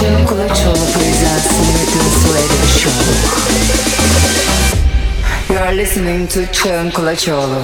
Çağın Kulaçoğlu presents Limitless Radio Show. You are listening to Çağın Kulaçoğlu.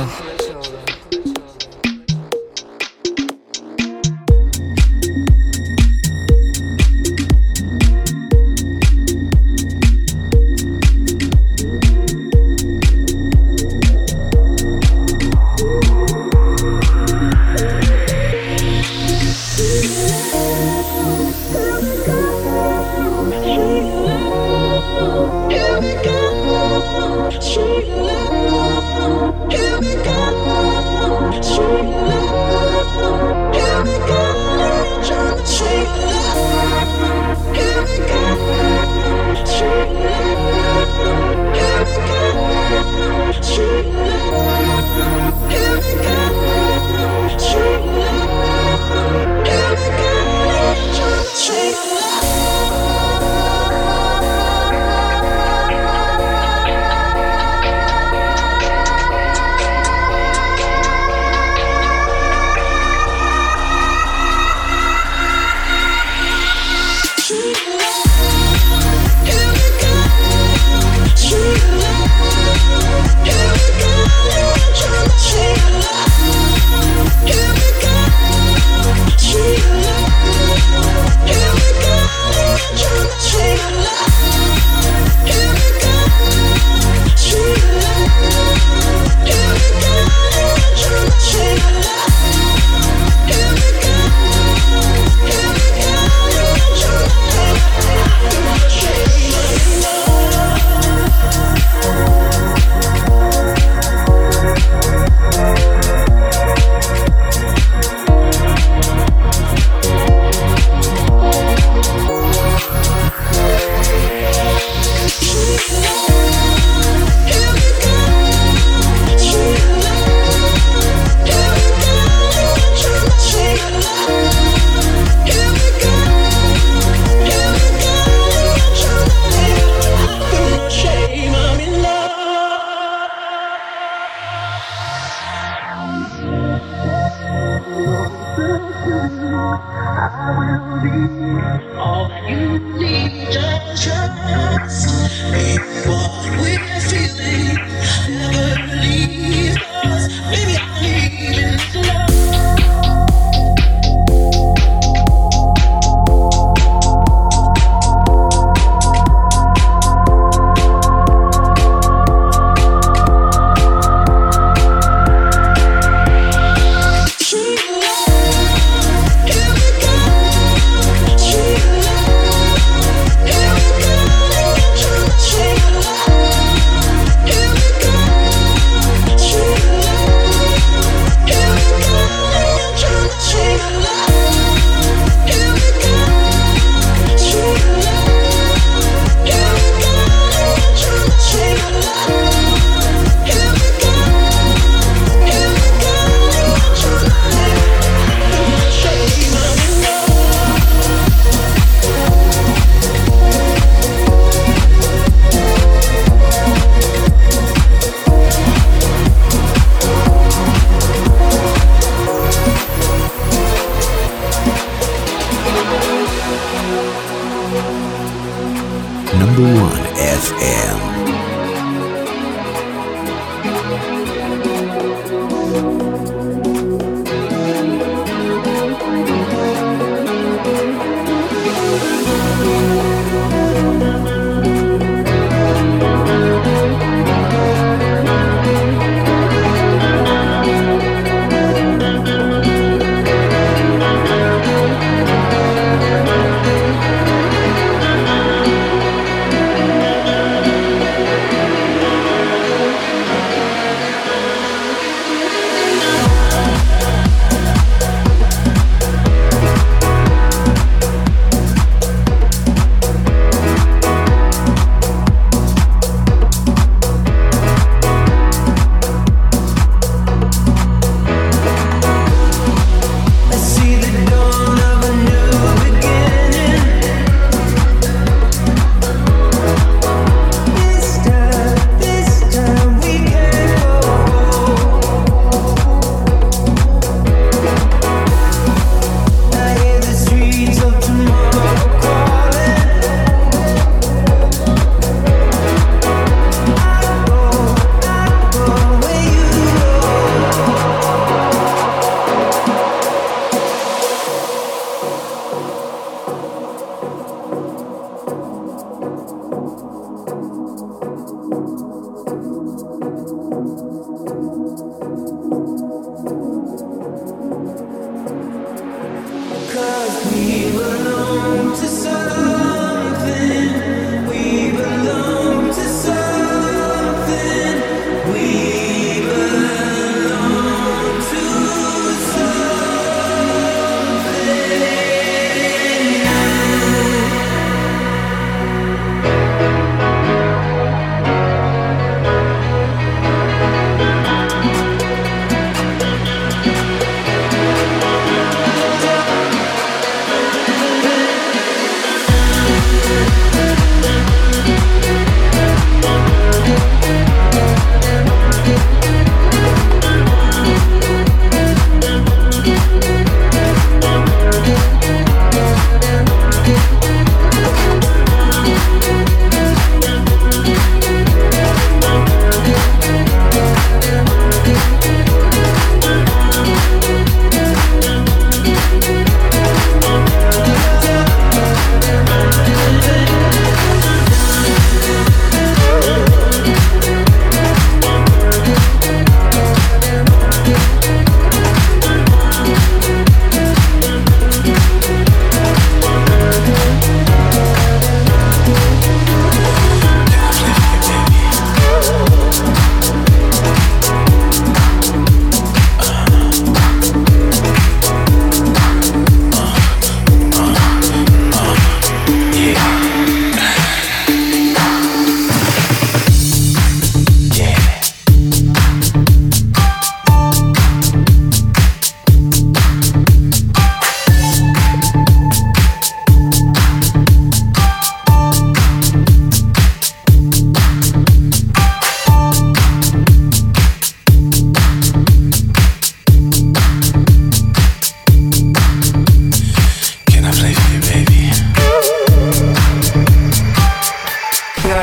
Number 1 FM.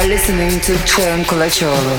listening to Çağın Kulaçoğlu.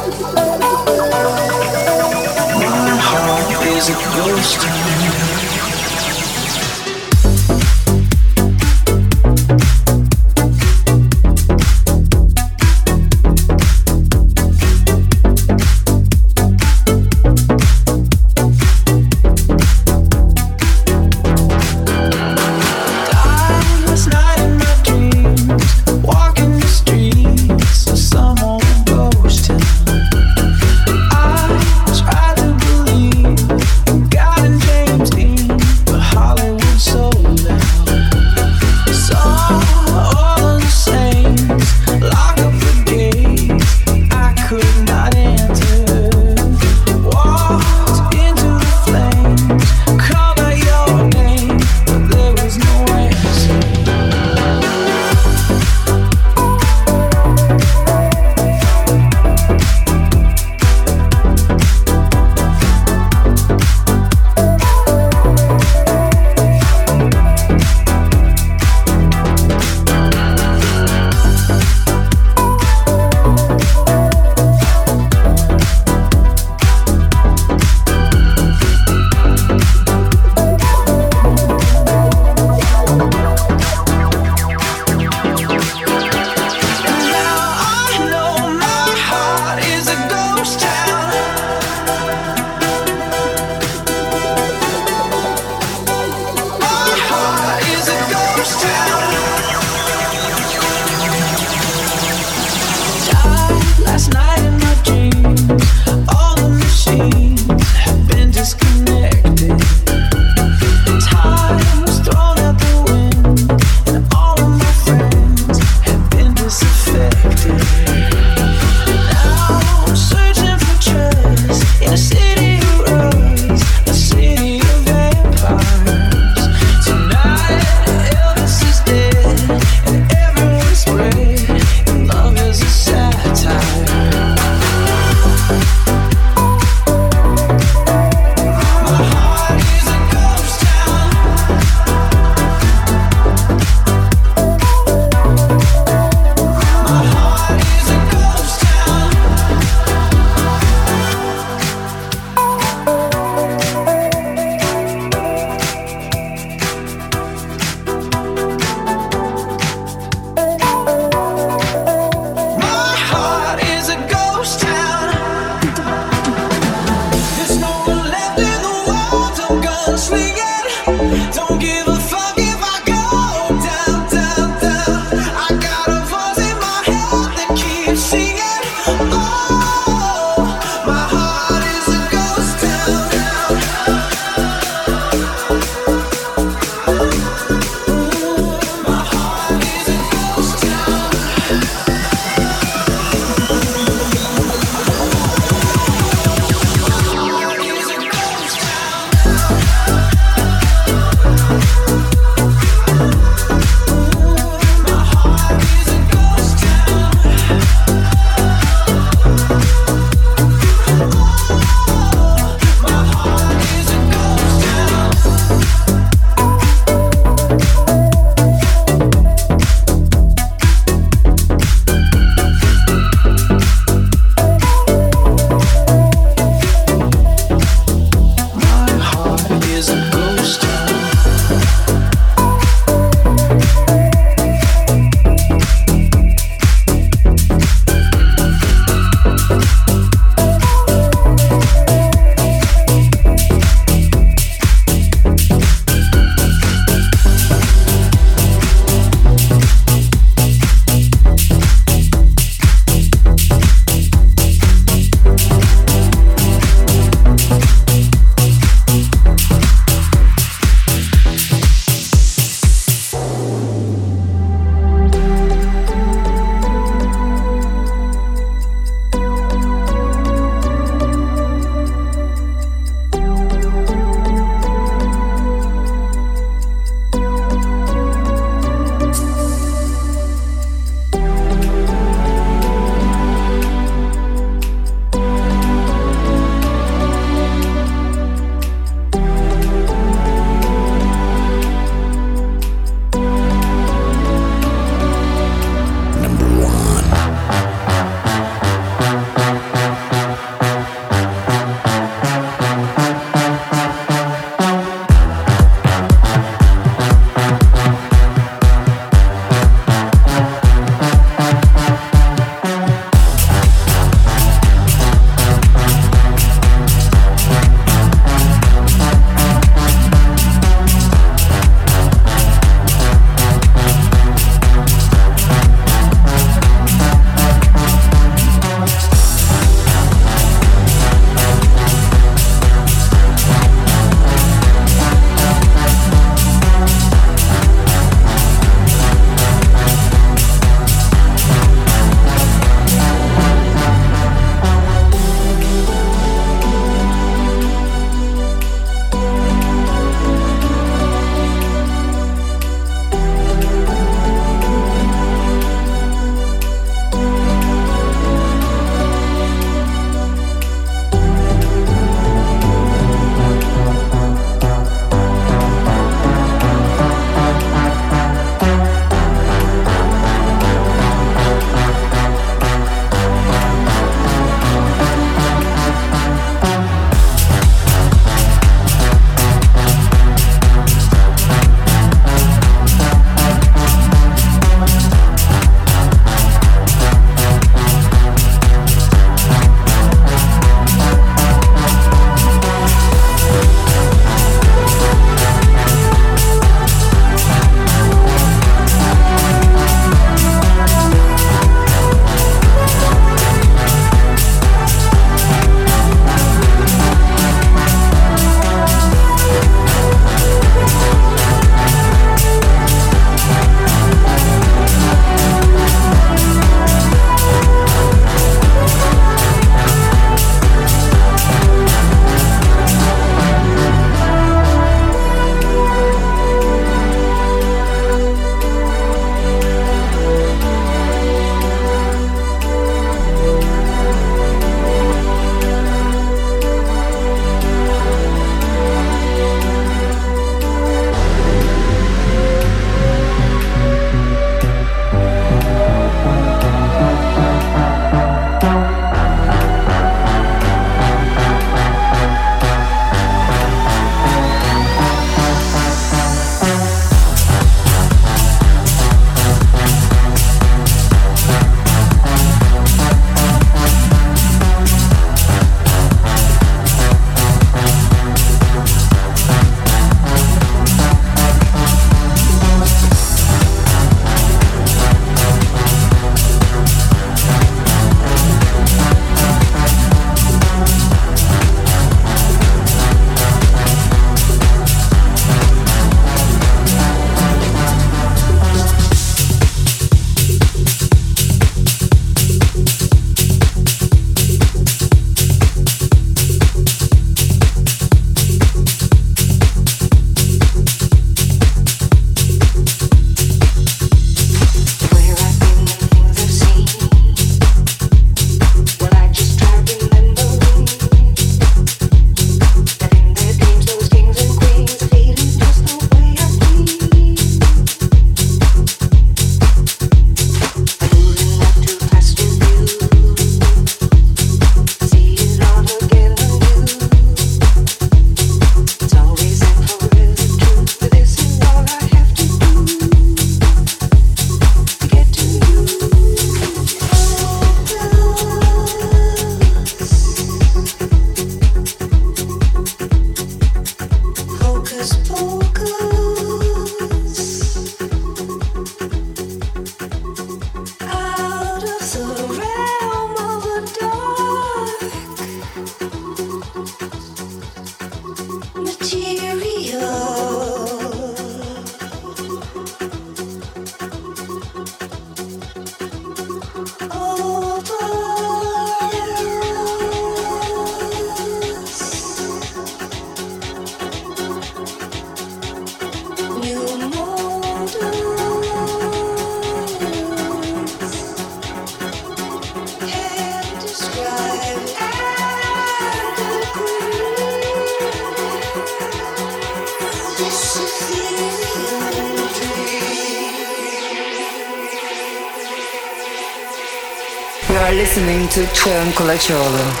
To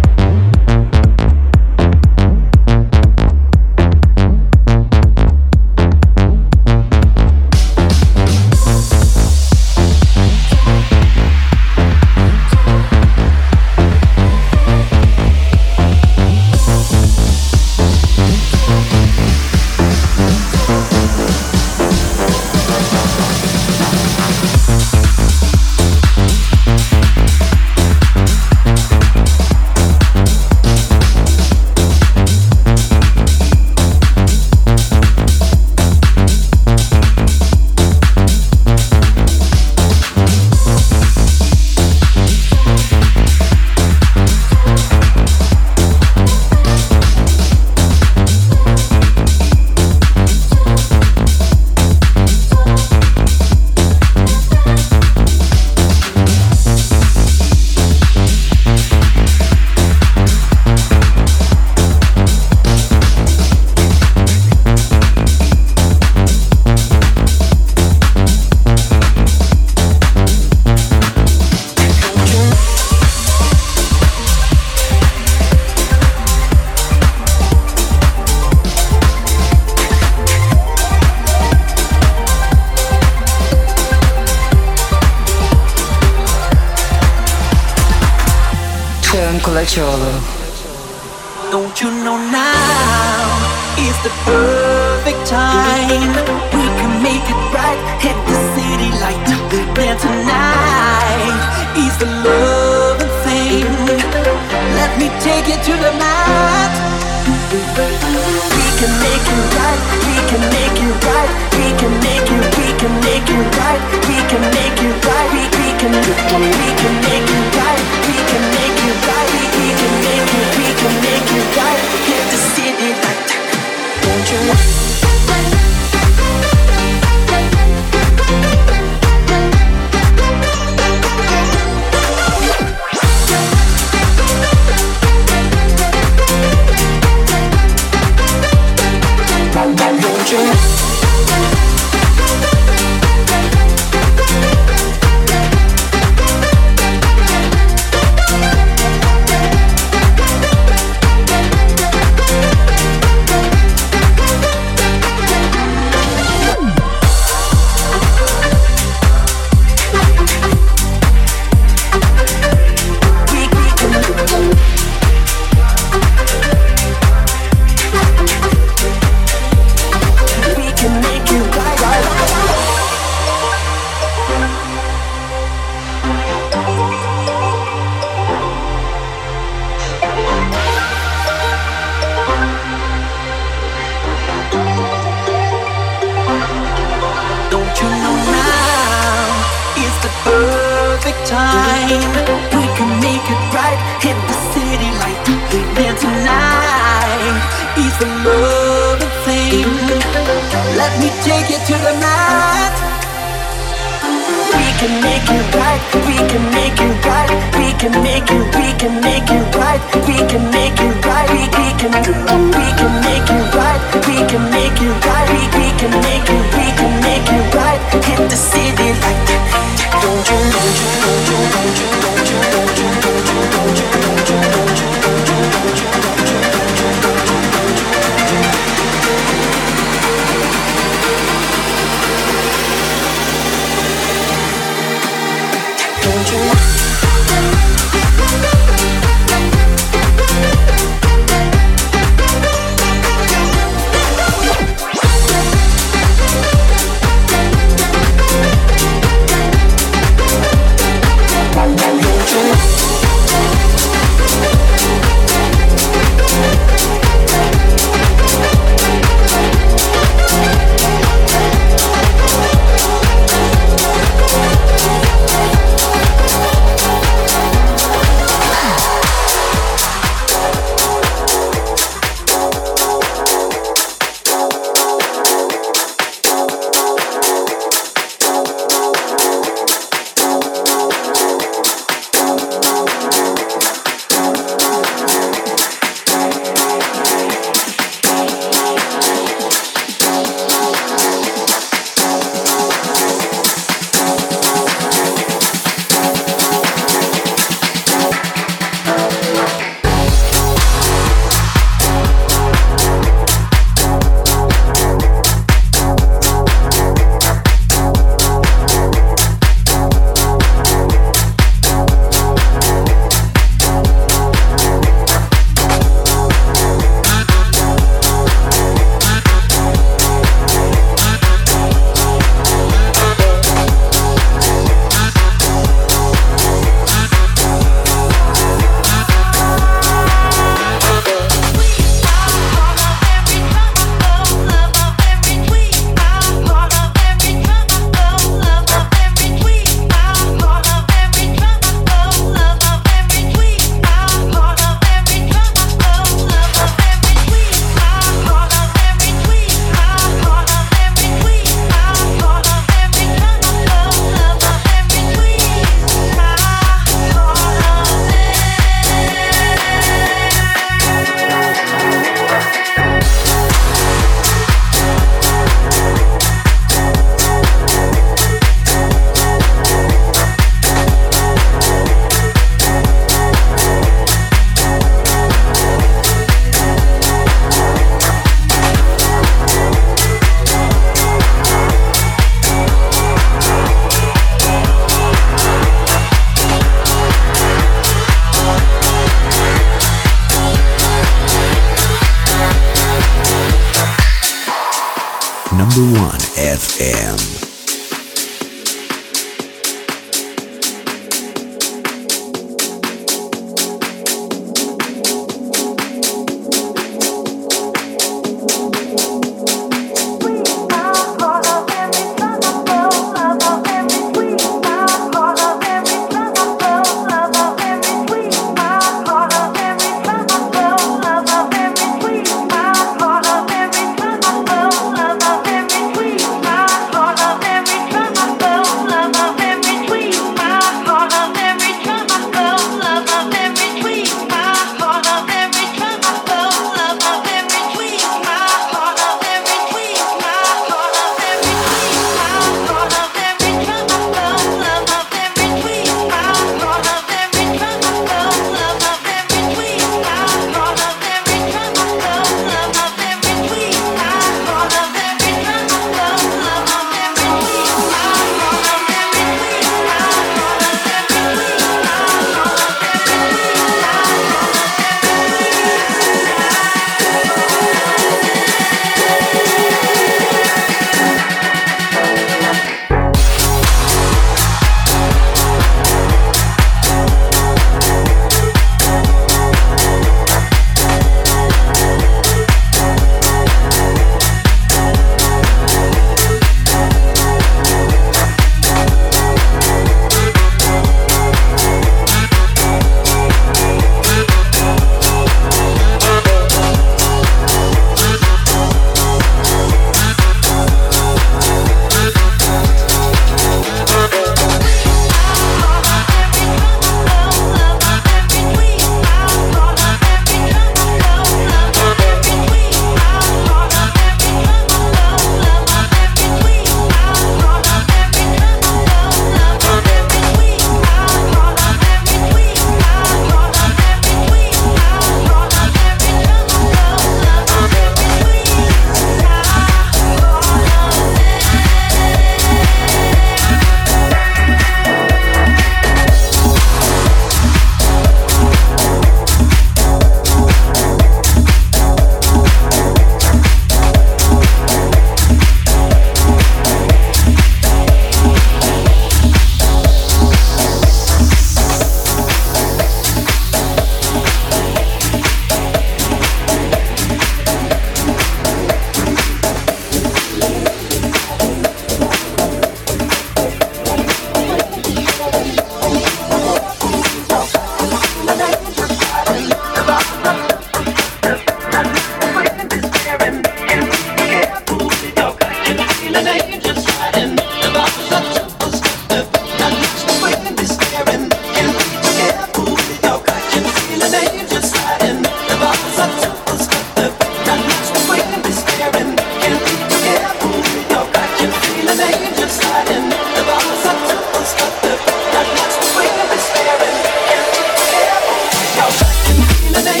the name.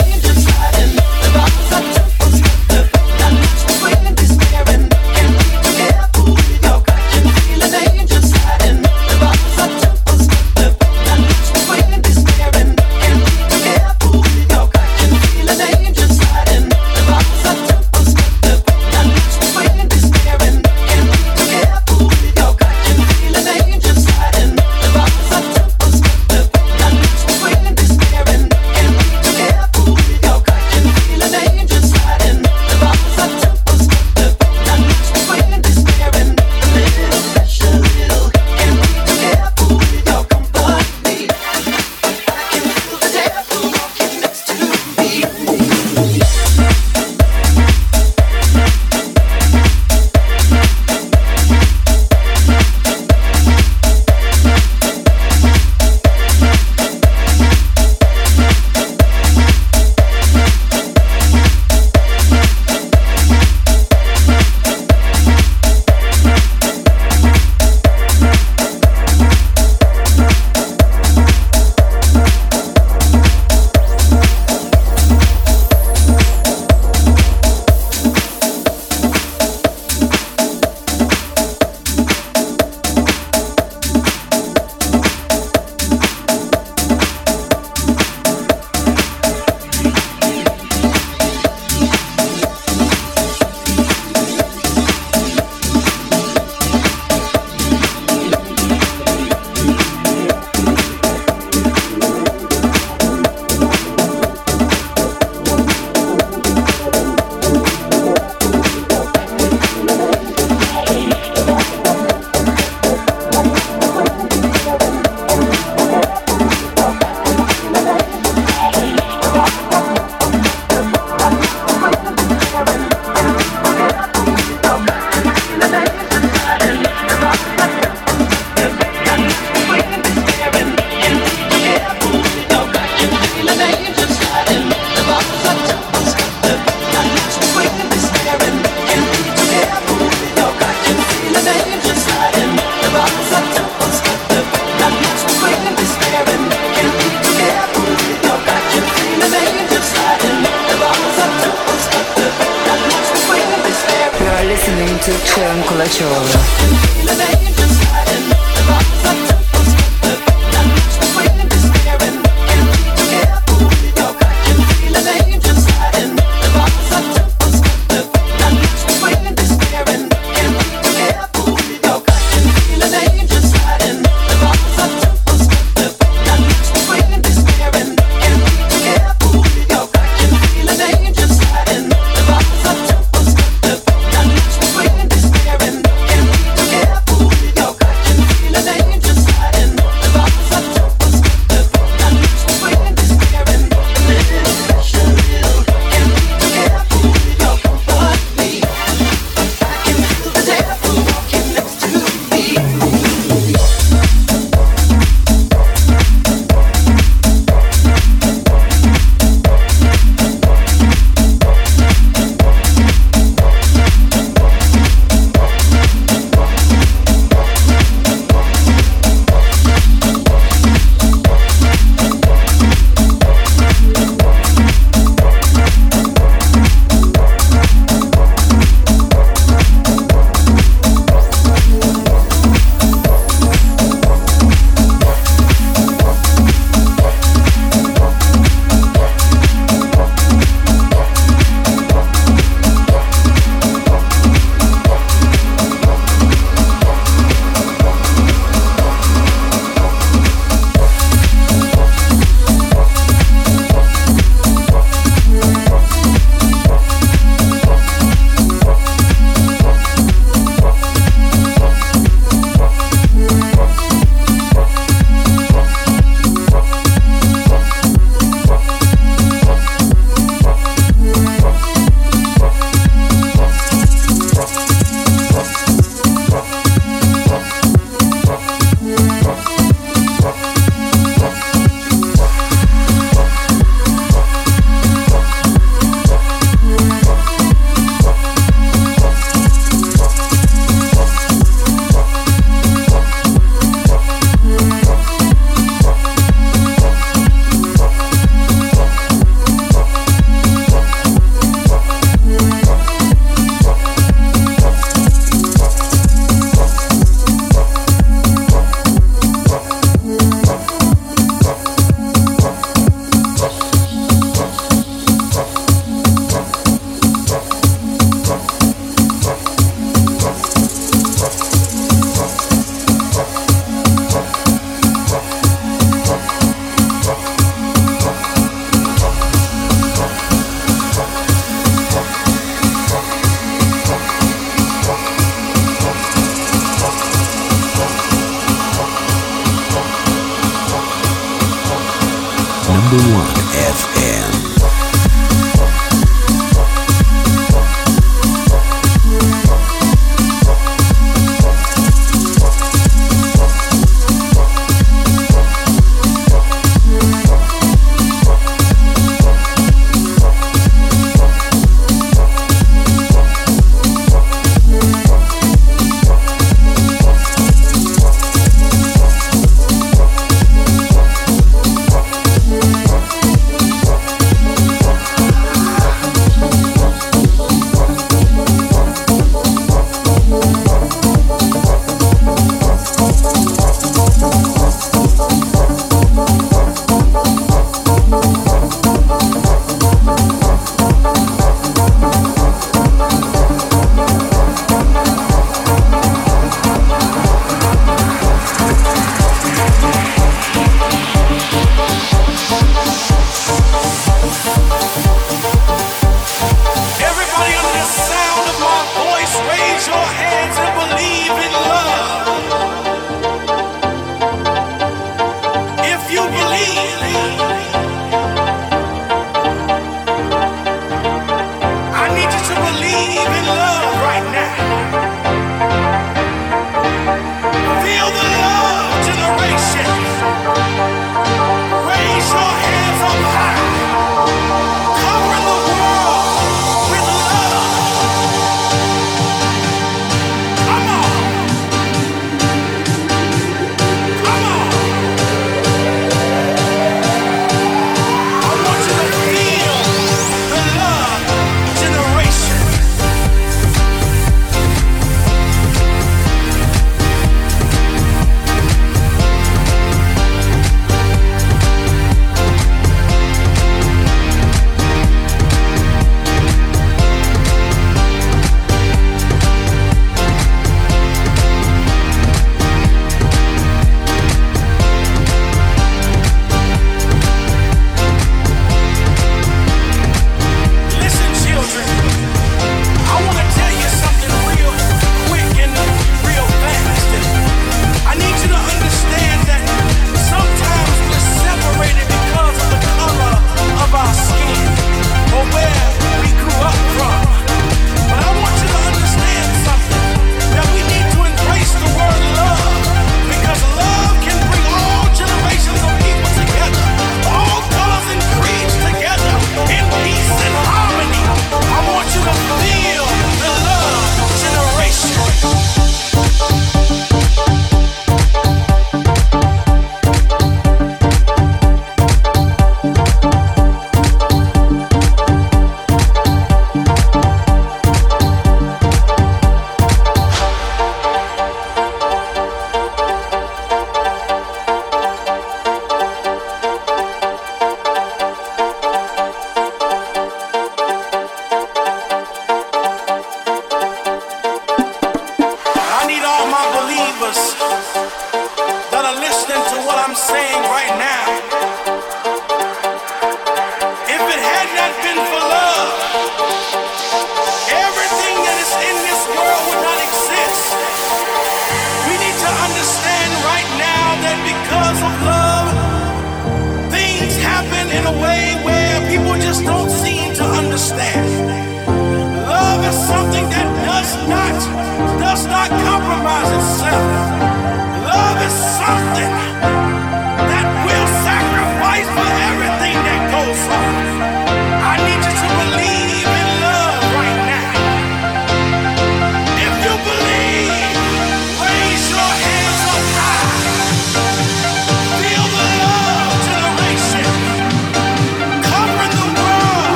The one.